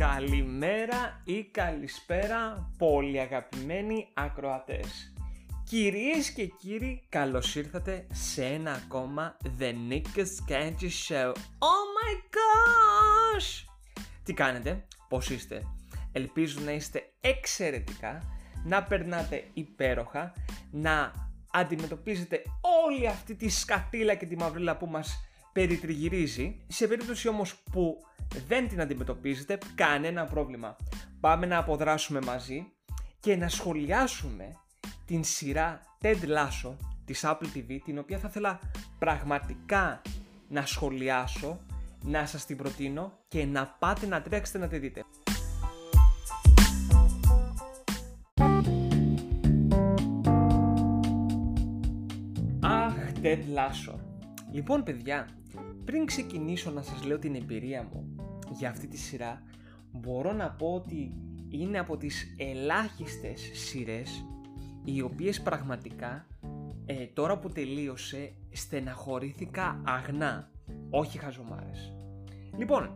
Καλημέρα ή καλησπέρα πολύ αγαπημένοι ακροατές. Κυρίες και κύριοι, καλώς ήρθατε σε ένα ακόμα The Nick's Candy Show. Oh my gosh! Τι κάνετε, πώς είστε, ελπίζω να είστε εξαιρετικά, να περνάτε υπέροχα, να αντιμετωπίζετε όλη αυτή τη σκατήλα και τη μαυρίλα που μας περιτριγυρίζει. Σε περίπτωση όμως που δεν την αντιμετωπίζετε, κανένα πρόβλημα. Πάμε να αποδράσουμε μαζί και να σχολιάσουμε την σειρά Ted Lasso της Apple TV, την οποία θα ήθελα πραγματικά να σχολιάσω, να σας την προτείνω και να πάτε να τρέξετε να τη δείτε. Αχ, Ted Lasso. Λοιπόν, παιδιά, πριν ξεκινήσω να σας λέω την εμπειρία μου για αυτή τη σειρά, μπορώ να πω ότι είναι από τις ελάχιστες σειρές οι οποίες πραγματικά ε, τώρα που τελείωσε στεναχωρήθηκα αγνά, όχι χαζομάρες. Λοιπόν,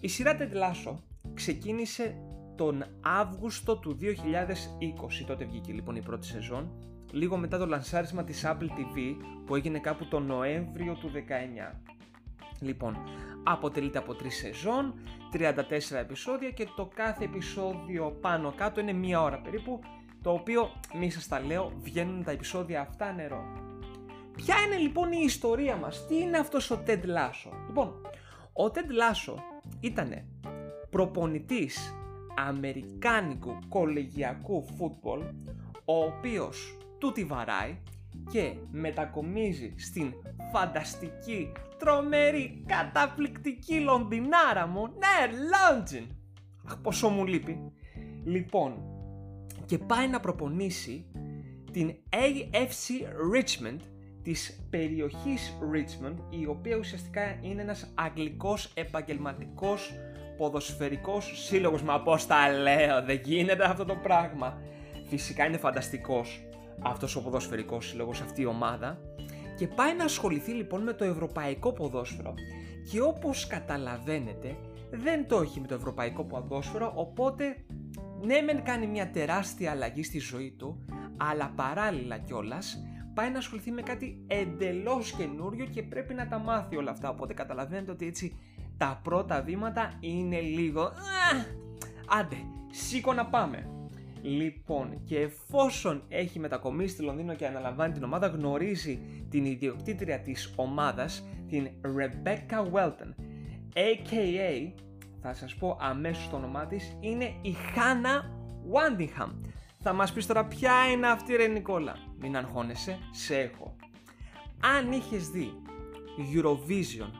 η σειρά Lasso ξεκίνησε τον Αύγουστο του 2020, τότε βγήκε λοιπόν η πρώτη σεζόν, λίγο μετά το λανσάρισμα της Apple TV που έγινε κάπου τον Νοέμβριο του 19. Λοιπόν, αποτελείται από τρεις σεζόν, 34 επεισόδια και το κάθε επεισόδιο πάνω κάτω είναι μία ώρα περίπου, το οποίο μη σας τα λέω, βγαίνουν τα επεισόδια αυτά νερό. Ποια είναι λοιπόν η ιστορία μας, τι είναι αυτός ο Ted Lasso. Λοιπόν, ο Ted Lasso ήταν προπονητής αμερικάνικου κολεγιακού φούτμπολ, ο οποίος του τη βαράει και μετακομίζει στην φανταστική, τρομερή, καταπληκτική Λονδινάρα μου, ναι, Λόντζιν. Αχ, πόσο μου λείπει. Λοιπόν, και πάει να προπονήσει την AFC Richmond της περιοχής Richmond, η οποία ουσιαστικά είναι ένας αγγλικός επαγγελματικός ποδοσφαιρικός σύλλογος. Μα πώς τα λέω, δεν γίνεται αυτό το πράγμα. Φυσικά είναι φανταστικός αυτός ο ποδοσφαιρικός σύλλογος, αυτή η ομάδα. Και πάει να ασχοληθεί λοιπόν με το ευρωπαϊκό ποδόσφαιρο. Και όπως καταλαβαίνετε δεν το έχει με το ευρωπαϊκό ποδόσφαιρο οπότε ναι μεν κάνει μια τεράστια αλλαγή στη ζωή του αλλά παράλληλα κιόλας πάει να ασχοληθεί με κάτι εντελώς καινούριο και πρέπει να τα μάθει όλα αυτά. Οπότε καταλαβαίνετε ότι έτσι τα πρώτα βήματα είναι λίγο άντε σήκω να πάμε Λοιπόν, και εφόσον έχει μετακομίσει στη Λονδίνο και αναλαμβάνει την ομάδα, γνωρίζει την ιδιοκτήτρια της ομάδας, την Rebecca Welton, a.k.a. θα σας πω αμέσως το όνομά της, είναι η Hannah Wandingham. Θα μας πεις τώρα ποια είναι αυτή ρε Νικόλα. Μην αγχώνεσαι, σε έχω. Αν είχες δει Eurovision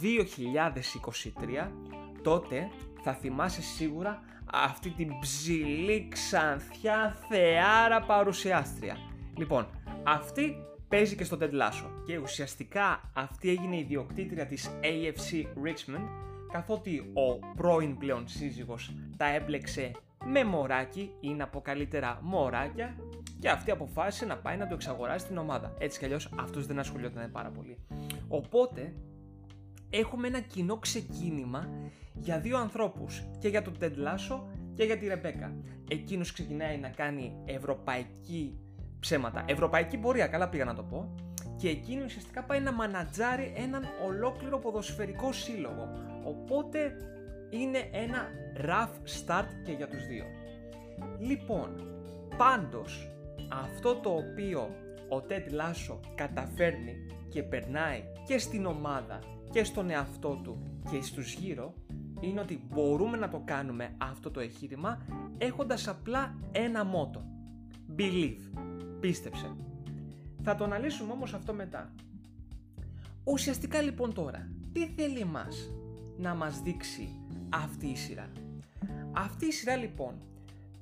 2023, τότε θα θυμάσαι σίγουρα αυτή την ψηλή ξανθιά θεάρα παρουσιάστρια. Λοιπόν, αυτή παίζει και στο Ted Lasso και ουσιαστικά αυτή έγινε η ιδιοκτήτρια της AFC Richmond καθότι ο πρώην πλέον σύζυγος τα έπλεξε με μωράκι ή να πω καλύτερα μωράκια και αυτή αποφάσισε να πάει να το εξαγοράσει στην ομάδα. Έτσι κι αλλιώς αυτός δεν ασχολιόταν πάρα πολύ. Οπότε έχουμε ένα κοινό ξεκίνημα για δύο ανθρώπους και για τον Ted Lasso και για τη Ρεμπέκα. Εκείνος ξεκινάει να κάνει ευρωπαϊκή ψέματα, ευρωπαϊκή πορεία, καλά πήγα να το πω, και εκείνη ουσιαστικά πάει να μανατζάρει έναν ολόκληρο ποδοσφαιρικό σύλλογο. Οπότε είναι ένα rough start και για τους δύο. Λοιπόν, πάντως αυτό το οποίο ο Ted Lasso καταφέρνει και περνάει και στην ομάδα και στον εαυτό του και στους γύρω είναι ότι μπορούμε να το κάνουμε αυτό το εγχείρημα έχοντας απλά ένα μότο. Believe. Πίστεψε. Θα το αναλύσουμε όμως αυτό μετά. Ουσιαστικά λοιπόν τώρα, τι θέλει μας να μας δείξει αυτή η σειρά; Αυτή η σειρά λοιπόν,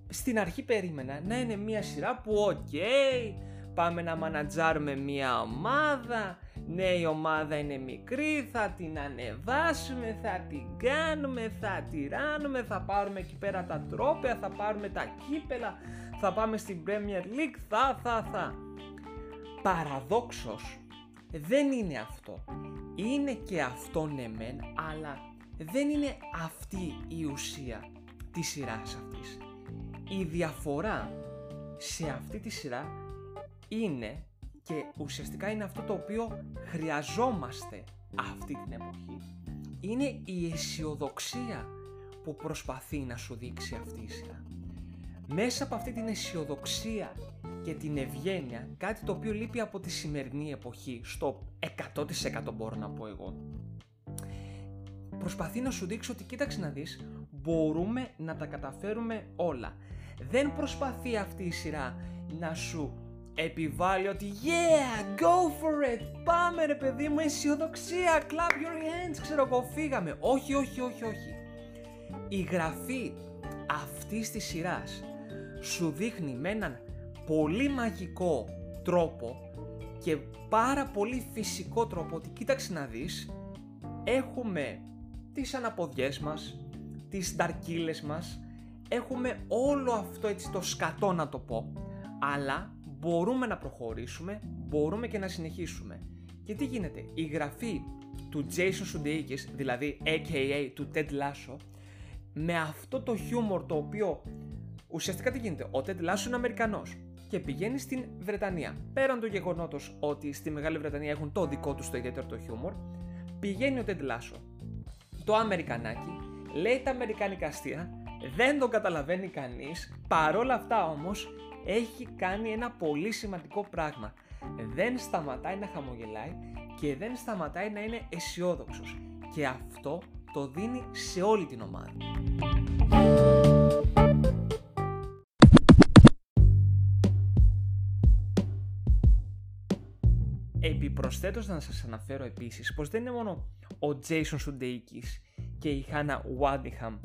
στην αρχή περίμενα να είναι μια σειρά που οκ, πάμε να μανατζάρουμε μια ομάδα, ναι η ομάδα είναι μικρή, θα την ανεβάσουμε, θα την κάνουμε, θα τη ράνουμε, θα πάρουμε εκεί πέρα τα τρόπαια, θα πάρουμε τα κύπελλα, θα πάμε στην Premier League, θα, θα, θα. Παραδόξως δεν είναι αυτό. Είναι και αυτό ναι μεν, αλλά δεν είναι αυτή η ουσία της σειράς αυτής. Η διαφορά σε αυτή τη σειρά είναι και ουσιαστικά είναι αυτό το οποίο χρειαζόμαστε αυτή την εποχή είναι η αισιοδοξία που προσπαθεί να σου δείξει αυτή η σειρά. Μέσα από αυτή την αισιοδοξία και την ευγένεια, κάτι το οποίο λείπει από τη σημερινή εποχή, στο 100% μπορώ να πω εγώ, προσπαθεί να σου δείξει ότι κοίταξε να δεις, μπορούμε να τα καταφέρουμε όλα. Δεν προσπαθεί αυτή η σειρά να σου επιβάλλει ότι Yeah, go for it, πάμε ρε παιδί μου, αισιοδοξία, clap your hands, ξέρω εγώ, φύγαμε. Όχι, όχι, όχι, όχι. Η γραφή αυτής της σειράς σου δείχνει με έναν πολύ μαγικό τρόπο και πάρα πολύ φυσικό τρόπο ότι κοίταξε να δεις έχουμε τις αναποδιές μας, τις νταρκύλες μας, έχουμε όλο αυτό έτσι το σκατό να το πω, αλλά μπορούμε να προχωρήσουμε, μπορούμε και να συνεχίσουμε. Και τι γίνεται, η γραφή του Jason Sudeikis, δηλαδή aka του Ted Lasso, με αυτό το χιούμορ το οποίο ουσιαστικά τι γίνεται, ο Ted Lasso είναι Αμερικανός και πηγαίνει στην Βρετανία. Πέραν του γεγονότος ότι στη Μεγάλη Βρετανία έχουν το δικό τους το ιδιαίτερο το χιούμορ, πηγαίνει ο Ted Lasso, το Αμερικανάκι, λέει τα Αμερικανικά αστεία, δεν τον καταλαβαίνει κανείς, παρόλα αυτά όμως έχει κάνει ένα πολύ σημαντικό πράγμα. Δεν σταματάει να χαμογελάει και δεν σταματάει να είναι αισιόδοξος. Και αυτό το δίνει σε όλη την ομάδα. Επιπροσθέτως να σας αναφέρω επίσης πως δεν είναι μόνο ο Jason Sudeikis και η Hannah Waddingham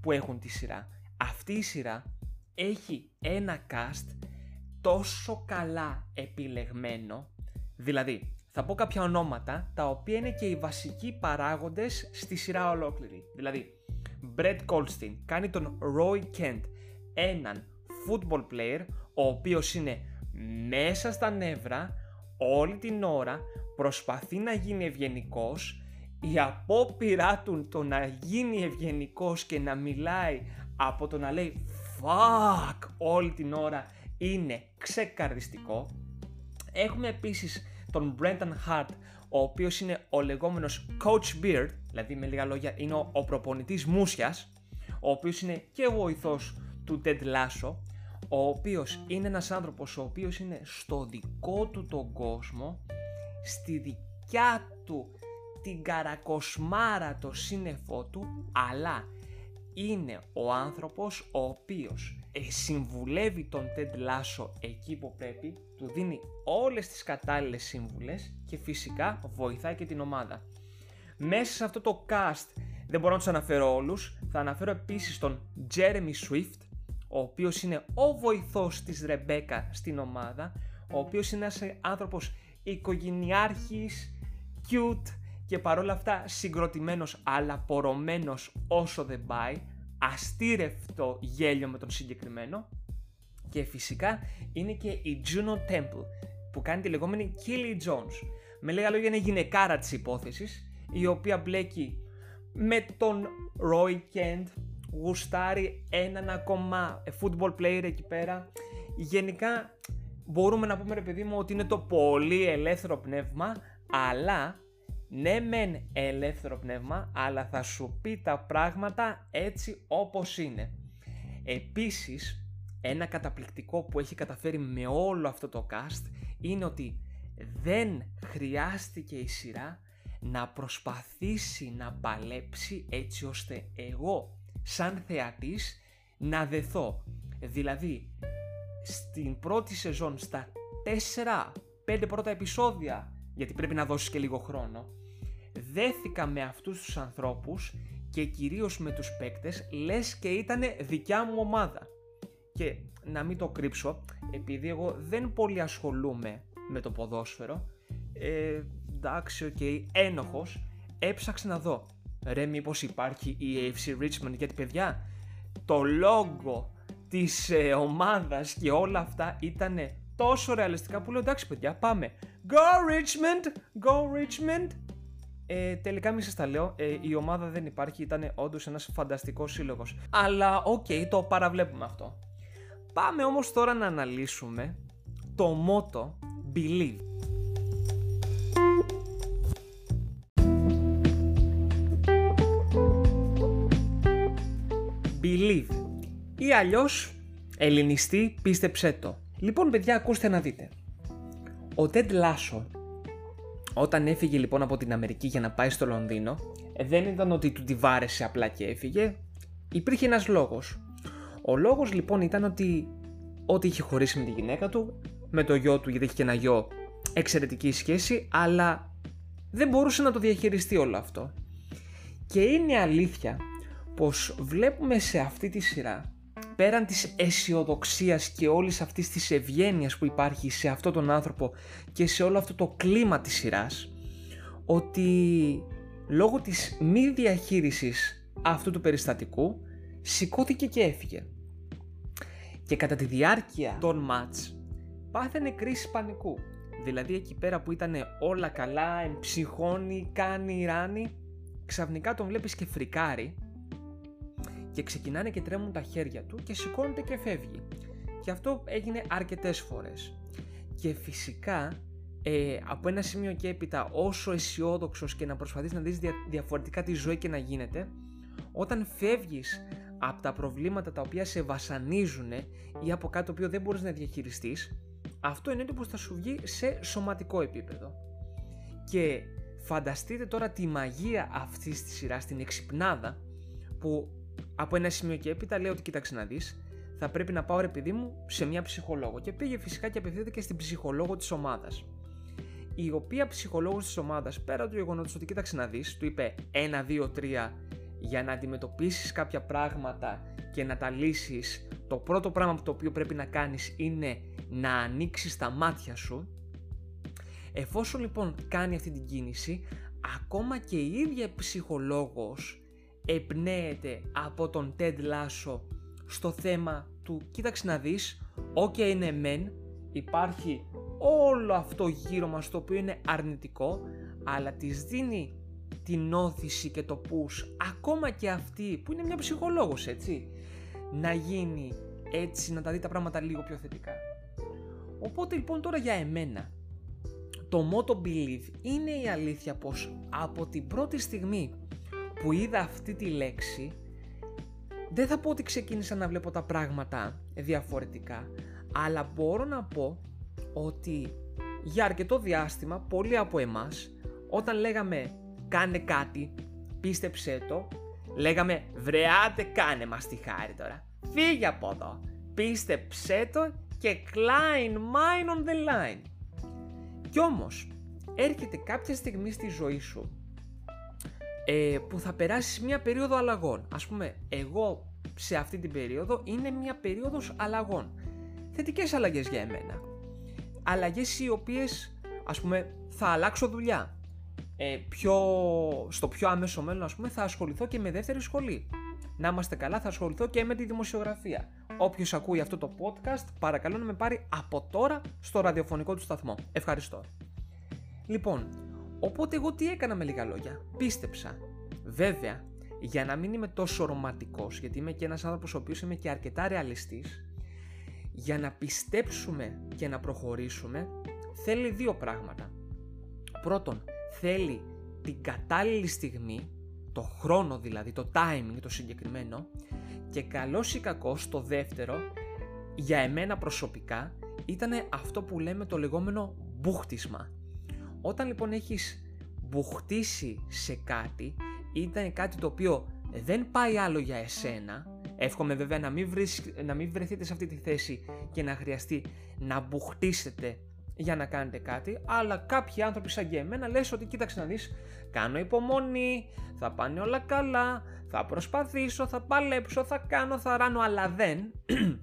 που έχουν τη σειρά. Αυτή η σειρά έχει ένα cast τόσο καλά επιλεγμένο, δηλαδή θα πω κάποια ονόματα τα οποία είναι και οι βασικοί παράγοντες στη σειρά ολόκληρη. Δηλαδή, Brett Goldstein κάνει τον Roy Kent, έναν football player ο οποίος είναι μέσα στα νεύρα όλη την ώρα, προσπαθεί να γίνει ευγενικός, η απόπειρά του το να γίνει ευγενικός και να μιλάει από το να λέει fuck όλη την ώρα είναι ξεκαρδιστικό. Έχουμε επίσης τον Brendan Hart, ο οποίος είναι ο λεγόμενος Coach Beard, δηλαδή με λίγα λόγια είναι ο, ο προπονητής Μούσιας, ο οποίος είναι και βοηθός του Ted Lasso, ο οποίος είναι ένας άνθρωπος ο οποίος είναι στο δικό του τον κόσμο, στη δικιά του την καρακοσμάρα το σύννεφό του, αλλά είναι ο άνθρωπος ο οποίος ε, συμβουλεύει τον Ted Lasso εκεί που πρέπει, του δίνει όλες τις κατάλληλες σύμβουλες και φυσικά βοηθάει και την ομάδα. Μέσα σε αυτό το cast δεν μπορώ να τους αναφέρω όλους, θα αναφέρω επίσης τον Jeremy Swift, ο οποίος είναι ο βοηθός της Ρεμπέκα στην ομάδα, ο οποίος είναι ένας άνθρωπος οικογενειάρχης, cute, και παρόλα αυτά συγκροτημένος αλλά πορωμένος όσο δεν πάει, αστήρευτο γέλιο με τον συγκεκριμένο και φυσικά είναι και η Juno Temple που κάνει τη λεγόμενη Killy Jones. Με λίγα λόγια είναι γυναικάρα της υπόθεσης η οποία μπλέκει με τον Roy Kent, γουστάρει έναν ακόμα football player εκεί πέρα. Γενικά μπορούμε να πούμε ρε παιδί μου ότι είναι το πολύ ελεύθερο πνεύμα αλλά ναι μεν ελεύθερο πνεύμα, αλλά θα σου πει τα πράγματα έτσι όπως είναι. Επίσης, ένα καταπληκτικό που έχει καταφέρει με όλο αυτό το cast είναι ότι δεν χρειάστηκε η σειρά να προσπαθήσει να παλέψει έτσι ώστε εγώ σαν θεατής να δεθώ. Δηλαδή, στην πρώτη σεζόν, στα 4-5 πρώτα επεισόδια, γιατί πρέπει να δώσεις και λίγο χρόνο, δέθηκα με αυτούς τους ανθρώπους και κυρίως με τους παίκτες λες και ήταν δικιά μου ομάδα. Και να μην το κρύψω, επειδή εγώ δεν πολύ ασχολούμαι με το ποδόσφαιρο, ε, εντάξει, OK, okay, ένοχος, έψαξα να δω. Ρε μήπως υπάρχει η AFC Richmond, γιατί παιδιά, το logo της ε, ομάδας και όλα αυτά ήταν τόσο ρεαλιστικά που λέω εντάξει παιδιά πάμε Go Richmond, Go Richmond Ε, τελικά μη σας τα λέω, ε, η ομάδα δεν υπάρχει, ήταν όντως ένας φανταστικός σύλλογος. Αλλά OK, okay, το παραβλέπουμε αυτό. Πάμε όμως τώρα να αναλύσουμε το μότο Believe. Believe ή αλλιώς ελληνιστή πίστεψέ το. Λοιπόν παιδιά ακούστε να δείτε. Ο Ted Lasso όταν έφυγε λοιπόν από την Αμερική για να πάει στο Λονδίνο δεν ήταν ότι του τη βάρεσε απλά και έφυγε. Υπήρχε ένας λόγος. Ο λόγος λοιπόν ήταν ότι ότι είχε χωρίσει με τη γυναίκα του, με το γιο του γιατί είχε και ένα γιο εξαιρετική σχέση, αλλά δεν μπορούσε να το διαχειριστεί όλο αυτό. Και είναι αλήθεια πως βλέπουμε σε αυτή τη σειρά πέραν της αισιοδοξίας και όλης αυτής της ευγένειας που υπάρχει σε αυτόν τον άνθρωπο και σε όλο αυτό το κλίμα της σειράς ότι λόγω της μη διαχείρισης αυτού του περιστατικού σηκώθηκε και έφυγε. Και κατά τη διάρκεια των μάτς πάθαινε κρίση πανικού. Δηλαδή εκεί πέρα που ήταν όλα καλά, εμψυχώνει, κάνει, ράνει, ξαφνικά τον βλέπεις και φρικάρει και ξεκινάνε και τρέμουν τα χέρια του και σηκώνεται και φεύγει. Και αυτό έγινε αρκετές φορές. Και φυσικά ε, από ένα σημείο και έπειτα όσο αισιόδοξος και να προσπαθείς να δεις διαφορετικά τη ζωή και να γίνεται όταν φεύγεις από τα προβλήματα τα οποία σε βασανίζουν ή από κάτι το οποίο δεν μπορείς να διαχειριστείς αυτό είναι πως θα σου βγει σε σωματικό επίπεδο. Και φανταστείτε τώρα τη μαγεία αυτής της σειράς, την εξυπνάδα που από ένα σημείο και έπειτα λέει ότι κοίταξε να δεις, θα πρέπει να πάω ρε παιδί μου σε μια ψυχολόγο. Και πήγε φυσικά και απευθύνεται στην ψυχολόγο της ομάδας. Η οποία ψυχολόγος της ομάδας, πέρα του γεγονότος ότι κοίταξε να δεις, του είπε 1, 2, 3 για να αντιμετωπίσεις κάποια πράγματα και να τα λύσεις. Το πρώτο πράγμα το οποίο πρέπει να κάνεις είναι να ανοίξεις τα μάτια σου. Εφόσον λοιπόν κάνει αυτή την κίνηση, ακόμα και η ίδια ψυχολόγος εμπνέεται από τον Ted Lasso στο θέμα του κοίταξε να δεις, ok είναι μεν, υπάρχει όλο αυτό γύρω μας το οποίο είναι αρνητικό, αλλά της δίνει την όθηση και το push, ακόμα και αυτή που είναι μια ψυχολόγος έτσι, να γίνει έτσι, να τα δει τα πράγματα λίγο πιο θετικά. Οπότε λοιπόν τώρα για εμένα, το motto believe είναι η αλήθεια πως από την πρώτη στιγμή που είδα αυτή τη λέξη δεν θα πω ότι ξεκίνησα να βλέπω τα πράγματα διαφορετικά αλλά μπορώ να πω ότι για αρκετό διάστημα πολλοί από εμάς όταν λέγαμε κάνε κάτι πίστεψέ το λέγαμε βρεάτε κάνε μας τη χάρη τώρα φύγε από εδώ πίστεψέ το και climb mine on the line. Κι όμως έρχεται κάποια στιγμή στη ζωή σου ε, που θα περάσεις μια περίοδο αλλαγών. Ας πούμε, εγώ σε αυτή την περίοδο είναι μια περίοδος αλλαγών. Θετικές αλλαγές για εμένα. Αλλαγές οι οποίες, ας πούμε, θα αλλάξω δουλειά. Ε, πιο, στο πιο άμεσο μέλλον, ας πούμε, θα ασχοληθώ και με δεύτερη σχολή. Να είμαστε καλά, θα ασχοληθώ και με τη δημοσιογραφία. Όποιος ακούει αυτό το podcast, παρακαλώ να με πάρει από τώρα στο ραδιοφωνικό του σταθμό. Ευχαριστώ. Λοιπόν, Οπότε εγώ τι έκανα με λίγα λόγια. Πίστεψα. Βέβαια, για να μην είμαι τόσο ρομαντικός, γιατί είμαι και ένας άνθρωπος ο οποίος είμαι και αρκετά ρεαλιστής, για να πιστέψουμε και να προχωρήσουμε, θέλει δύο πράγματα. Πρώτον, θέλει την κατάλληλη στιγμή, το χρόνο δηλαδή, το timing το συγκεκριμένο, και καλός ή κακός το δεύτερο, για εμένα προσωπικά, ήταν αυτό που λέμε το λεγόμενο μπούχτισμα. Όταν λοιπόν έχεις μπουχτίσει σε κάτι, ήταν κάτι το οποίο δεν πάει άλλο για εσένα, εύχομαι βέβαια να μην, να μην βρεθείτε σε αυτή τη θέση και να χρειαστεί να μπουχτίσετε για να κάνετε κάτι, αλλά κάποιοι άνθρωποι σαν και εμένα λες ότι κοίταξε να δεις, κάνω υπομονή, θα πάνε όλα καλά, θα προσπαθήσω, θα παλέψω, θα κάνω, θα ράνω, αλλά δεν.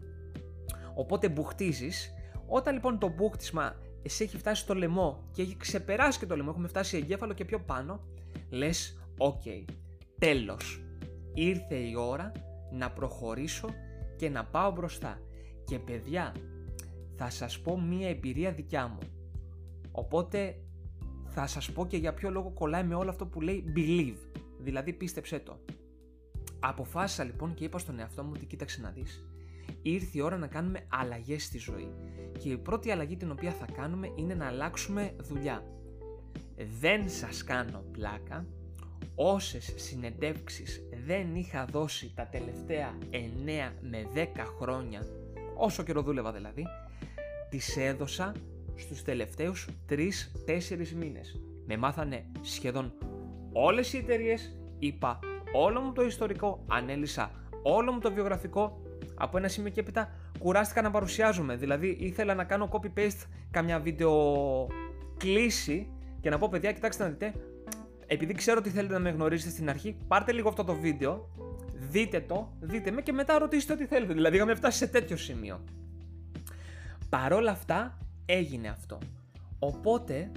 Οπότε μπουχτίζεις. Όταν λοιπόν το μπούχτισμα εσύ έχει φτάσει στο λαιμό και έχει ξεπεράσει και το λαιμό, έχουμε φτάσει εγκέφαλο και πιο πάνω, λες, OK, okay, τέλος, ήρθε η ώρα να προχωρήσω και να πάω μπροστά. Και παιδιά, θα σας πω μία εμπειρία δικιά μου. Οπότε θα σας πω και για ποιο λόγο κολλάει με όλο αυτό που λέει believe, δηλαδή πίστεψέ το. Αποφάσισα λοιπόν και είπα στον εαυτό μου ότι κοίταξε να δεις, ήρθε η ώρα να κάνουμε αλλαγές στη ζωή και η πρώτη αλλαγή την οποία θα κάνουμε είναι να αλλάξουμε δουλειά. Δεν σας κάνω πλάκα, όσες συνεντεύξεις δεν είχα δώσει τα τελευταία 9 με 10 χρόνια, όσο καιρό δούλευα δηλαδή, τις έδωσα στους τελευταίους 3-4 μήνες. Με μάθανε σχεδόν όλες οι εταιρείες, είπα όλο μου το ιστορικό, ανέλησα όλο μου το βιογραφικό, από ένα σημείο και έπειτα κουράστηκα να παρουσιάζομαι. Δηλαδή ήθελα να κάνω copy-paste καμιά βίντεο κλίση και να πω παιδιά κοιτάξτε να δείτε επειδή ξέρω ότι θέλετε να με γνωρίσετε στην αρχή, πάρτε λίγο αυτό το βίντεο, δείτε το, δείτε με και μετά ρωτήστε ό,τι θέλετε. Δηλαδή, είχαμε φτάσει σε τέτοιο σημείο. Παρόλα αυτά, έγινε αυτό. Οπότε,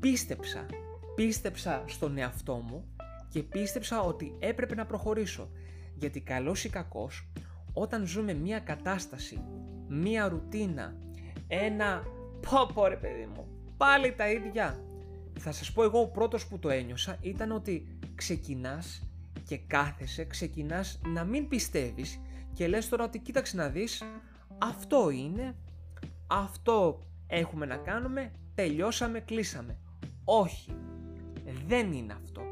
πίστεψα. Πίστεψα στον εαυτό μου και πίστεψα ότι έπρεπε να προχωρήσω. Γιατί καλός ή κακός, όταν ζούμε μία κατάσταση, μία ρουτίνα, ένα πω ρε παιδί μου, πάλι τα ίδια, θα σας πω εγώ ο πρώτος που το ένιωσα ήταν ότι ξεκινάς και κάθεσαι, ξεκινάς να μην πιστεύεις και λες τώρα ότι κοίταξε να δεις, αυτό είναι, αυτό έχουμε να κάνουμε, τελειώσαμε, κλείσαμε. Όχι, δεν είναι αυτό.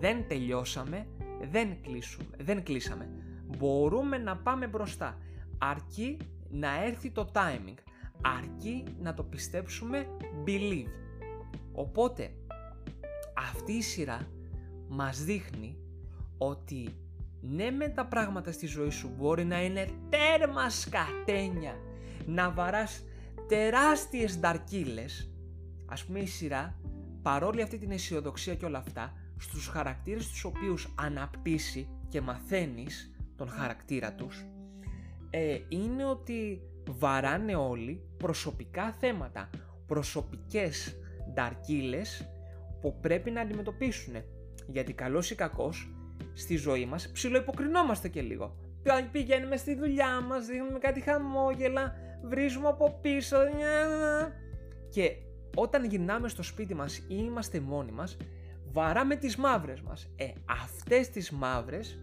Δεν τελειώσαμε, δεν, κλείσουμε, δεν κλείσαμε. Μπορούμε να πάμε μπροστά. Αρκεί να έρθει το timing. Αρκεί να το πιστέψουμε believe. Οπότε αυτή η σειρά μας δείχνει ότι ναι με τα πράγματα στη ζωή σου μπορεί να είναι τέρμα σκατένια, να βαράς τεράστιες νταρκύλες, ας πούμε η σειρά παρόλη αυτή την αισιοδοξία και όλα αυτά, στους χαρακτήρες τους οποίους αναπτύσσει και μαθαίνεις τον χαρακτήρα τους, ε, είναι ότι βαράνε όλοι προσωπικά θέματα, προσωπικές νταρκύλες που πρέπει να αντιμετωπίσουν. Γιατί καλός ή κακός στη ζωή μας ψιλοϊποκρινόμαστε και λίγο. Πηγαίνουμε στη δουλειά μας, δίνουμε κάτι χαμόγελα, βρίζουμε από πίσω. Και όταν γυρνάμε στο σπίτι μας ή είμαστε μόνοι μας, βαράμε τις μαύρες μας. Ε, αυτές τις μαύρες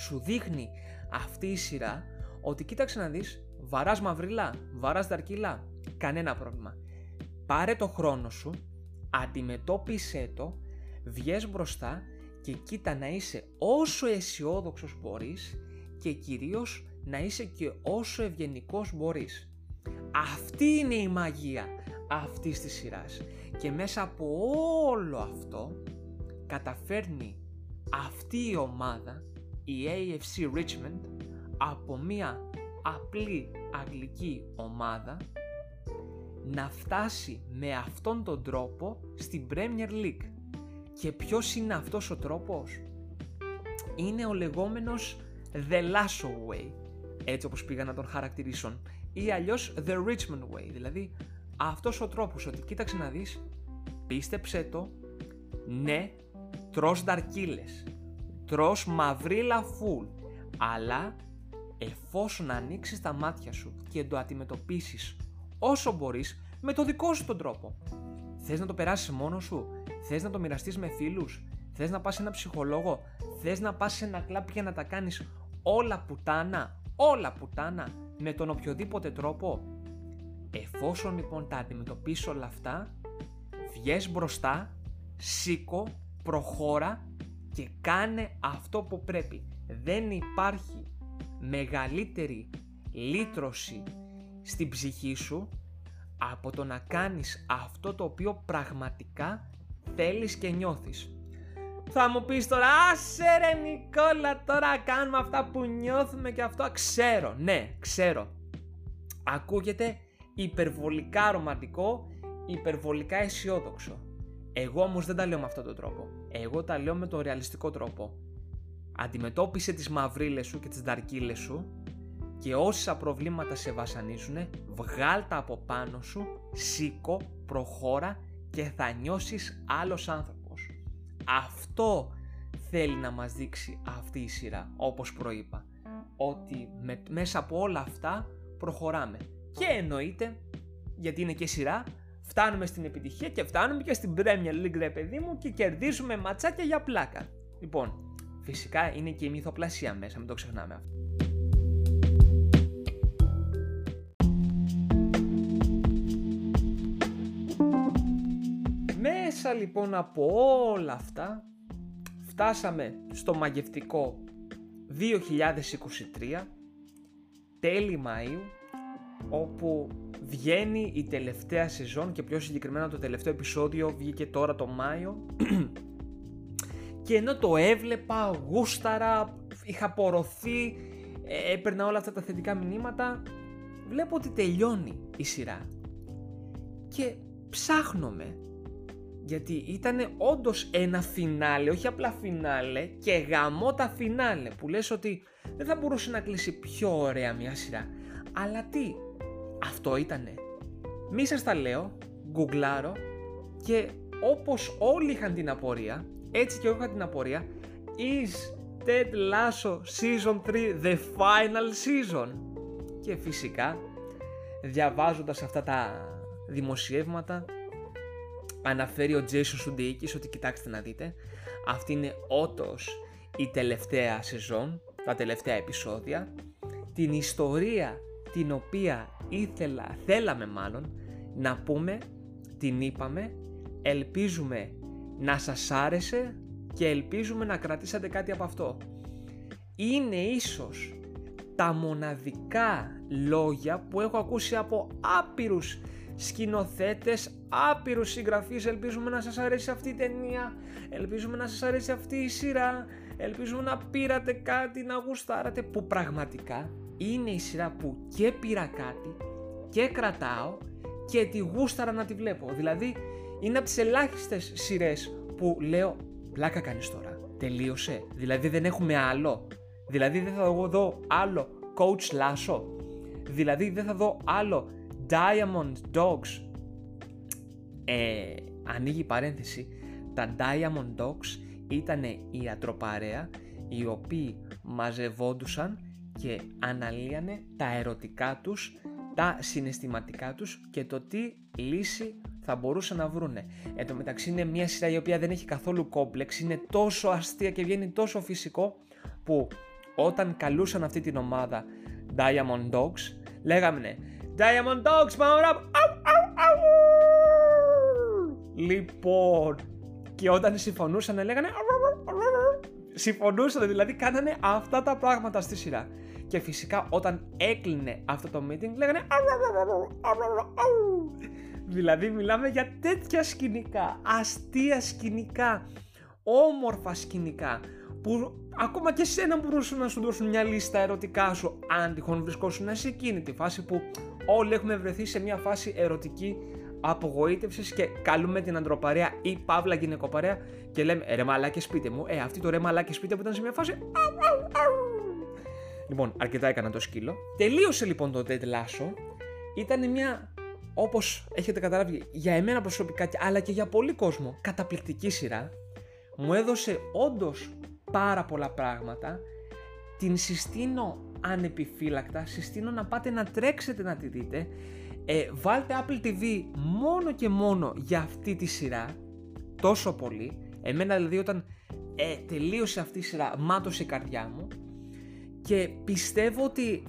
σου δείχνει αυτή η σειρά ότι κοίταξε να δεις, βαράς μαυριλά, βαράς δαρκυλά, κανένα πρόβλημα. Πάρε το χρόνο σου, αντιμετώπισε το, βγες μπροστά και κοίτα να είσαι όσο αισιόδοξος μπορείς και κυρίως να είσαι και όσο ευγενικός μπορείς. Αυτή είναι η μαγεία αυτής της σειράς και μέσα από όλο αυτό καταφέρνει αυτή η ομάδα, η AFC Richmond, από μια απλή αγγλική ομάδα να φτάσει με αυτόν τον τρόπο στην Premier League. Και ποιος είναι αυτός ο τρόπος; Είναι ο λεγόμενος The Lasso Way, έτσι όπως πήγα να τον χαρακτηρίσω, ή αλλιώς The Richmond Way, δηλαδή αυτός ο τρόπος ότι κοίταξε να δεις, πίστεψέ το, ναι, τρως δαρκύλες, τρως μαυρίλα φουλ, αλλά εφόσον ανοίξεις τα μάτια σου και το αντιμετωπίσεις όσο μπορείς με το δικό σου τον τρόπο. Θες να το περάσεις μόνο σου, θες να το μοιραστείς με φίλους, θες να πας σε ένα ψυχολόγο, θες να πας σε ένα κλαπ για να τα κάνεις όλα πουτάνα, όλα πουτάνα με τον οποιοδήποτε τρόπο; Εφόσον λοιπόν τα αντιμετωπίσεις όλα αυτά, βγες μπροστά, σήκω, προχώρα και κάνε αυτό που πρέπει. Δεν υπάρχει μεγαλύτερη λύτρωση στην ψυχή σου από το να κάνεις αυτό το οποίο πραγματικά θέλεις και νιώθεις. Θα μου πεις τώρα, άσε ρε Νικόλα, τώρα κάνουμε αυτά που νιώθουμε και αυτό. Ξέρω, ναι, ξέρω. Ακούγεται υπερβολικά ρομαντικό, υπερβολικά αισιόδοξο. Εγώ όμως δεν τα λέω με αυτόν τον τρόπο. Εγώ τα λέω με τον ρεαλιστικό τρόπο. Αντιμετώπισε τις μαυρίλες σου και τις δαρκύλες σου και όσα προβλήματα σε βασανίζουν, βγάλ τα από πάνω σου, σήκω, προχώρα και θα νιώσεις άλλος άνθρωπος. Αυτό θέλει να μας δείξει αυτή η σειρά, όπως προείπα. Ότι με, μέσα από όλα αυτά προχωράμε. Και εννοείται, γιατί είναι και σειρά, φτάνουμε στην επιτυχία και φτάνουμε και στην Premier League ρε παιδί μου και κερδίζουμε ματσάκια για πλάκα. Λοιπόν, φυσικά είναι και η μυθοπλασία μέσα, μην το ξεχνάμε αυτό. Μέσα λοιπόν από όλα αυτά φτάσαμε στο μαγευτικό 2023 τέλη Μαΐου όπου βγαίνει η τελευταία σεζόν και πιο συγκεκριμένα το τελευταίο επεισόδιο βγήκε τώρα το Μάιο και ενώ το έβλεπα, γούσταρα, είχα απορροθεί, ε, έπαιρνα όλα αυτά τα θετικά μηνύματα βλέπω ότι τελειώνει η σειρά και ψάχνομαι γιατί ήταν όντως ένα φινάλε, όχι απλά φινάλε και γαμό τα φινάλε που λες ότι δεν θα μπορούσε να κλείσει πιο ωραία μια σειρά. Αλλά τι, αυτό ήτανε. Μη σας τα λέω, γκουγκλάρω και όπως όλοι είχαν την απορία, έτσι και εγώ είχα την απορία, is Ted Lasso Season 3 the final season? Και φυσικά, διαβάζοντας αυτά τα δημοσιεύματα, αναφέρει ο Jason Sudeikis ότι κοιτάξτε να δείτε, αυτή είναι ότος η τελευταία σεζόν, τα τελευταία επεισόδια, την ιστορία την οποία ήθελα, θέλαμε μάλλον, να πούμε, την είπαμε, ελπίζουμε να σας άρεσε και ελπίζουμε να κρατήσατε κάτι από αυτό. Είναι ίσως τα μοναδικά λόγια που έχω ακούσει από άπειρους σκηνοθέτες, άπειρους συγγραφείς. Ελπίζουμε να σας αρέσει αυτή η ταινία, ελπίζουμε να σας αρέσει αυτή η σειρά, ελπίζουμε να πήρατε κάτι, να γουστάρατε που πραγματικά είναι η σειρά που και πήρα κάτι και κρατάω και τη γούσταρα να τη βλέπω. Δηλαδή είναι από τις ελάχιστες σειρές που λέω πλάκα κάνεις τώρα, τελείωσε, δηλαδή δεν έχουμε άλλο, δηλαδή δεν θα δω άλλο Coach Lasso, δηλαδή δεν θα δω άλλο Diamond Dogs. Ε, ανοίγει παρένθεση, τα Diamond Dogs ήταν η ατροπαρέα οι οποίοι μαζευόντουσαν και αναλύανε τα ερωτικά τους, τα συναισθηματικά τους και το τι λύση θα μπορούσαν να βρούνε. Εν τω μεταξύ είναι μια σειρά η οποία δεν έχει καθόλου κόμπλεξ, είναι τόσο αστεία και βγαίνει τόσο φυσικό που όταν καλούσαν αυτή την ομάδα Diamond Dogs λέγαμε Diamond Dogs, power up! Λοιπόν, και όταν συμφωνούσαν λέγανε Συμφωνούσαν, δηλαδή κάνανε αυτά τα πράγματα στη σειρά. Και φυσικά όταν έκλεινε αυτό το meeting λέγανε Δηλαδή μιλάμε για τέτοια σκηνικά, αστεία σκηνικά, όμορφα σκηνικά που ακόμα και σένα μπορούσαν να σου δώσουν μια λίστα ερωτικά σου αν τυχόν βρισκόσουν σε εκείνη τη φάση που όλοι έχουμε βρεθεί σε μια φάση ερωτική απογοήτευσης και καλούμε την αντροπαρέα ή παύλα γυναικοπαρέα και λέμε ρε μαλάκι σπίτι μου. Ε, αυτή το ρε μαλάκι σπίτι που ήταν σε μια φάση. Λοιπόν, αρκετά έκανα το σκύλο. Τελείωσε λοιπόν το Dead Lasso. Ήταν μια, όπως έχετε καταλάβει, για εμένα προσωπικά αλλά και για πολύ κόσμο, καταπληκτική σειρά. Μου έδωσε όντως πάρα πολλά πράγματα. Την συστήνω ανεπιφύλακτα, συστήνω να πάτε να τρέξετε να τη δείτε. Ε, βάλτε Apple TV μόνο και μόνο για αυτή τη σειρά, τόσο πολύ. Εμένα δηλαδή όταν ε, τελείωσε αυτή η σειρά μάτωσε η καρδιά μου και πιστεύω ότι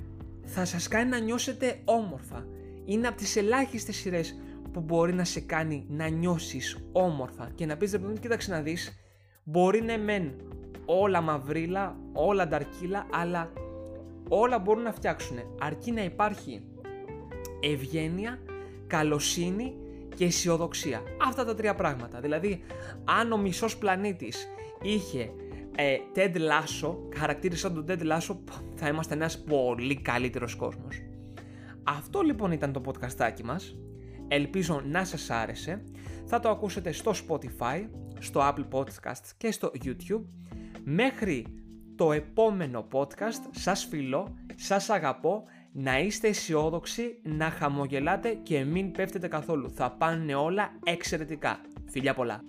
θα σας κάνει να νιώσετε όμορφα. Είναι από τις ελάχιστες σειρές που μπορεί να σε κάνει να νιώσεις όμορφα και να πεις ρε κοίταξε να δεις μπορεί να μεν όλα μαυρίλα, όλα νταρκύλα αλλά όλα μπορούν να φτιάξουν αρκεί να υπάρχει ευγένεια, καλοσύνη και αισιοδοξία. Αυτά τα τρία πράγματα. Δηλαδή, αν ο μισός πλανήτης είχε ε, Ted Lasso, χαρακτήρισα τον Ted Lasso, θα είμαστε ένας πολύ καλύτερος κόσμος. Αυτό λοιπόν ήταν το podcastάκι μας. Ελπίζω να σας άρεσε. Θα το ακούσετε στο Spotify, στο Apple Podcast και στο YouTube. Μέχρι το επόμενο podcast, σας φιλώ, σας αγαπώ, να είστε αισιόδοξοι, να χαμογελάτε και μην πέφτετε καθόλου. Θα πάνε όλα εξαιρετικά. Φιλιά πολλά.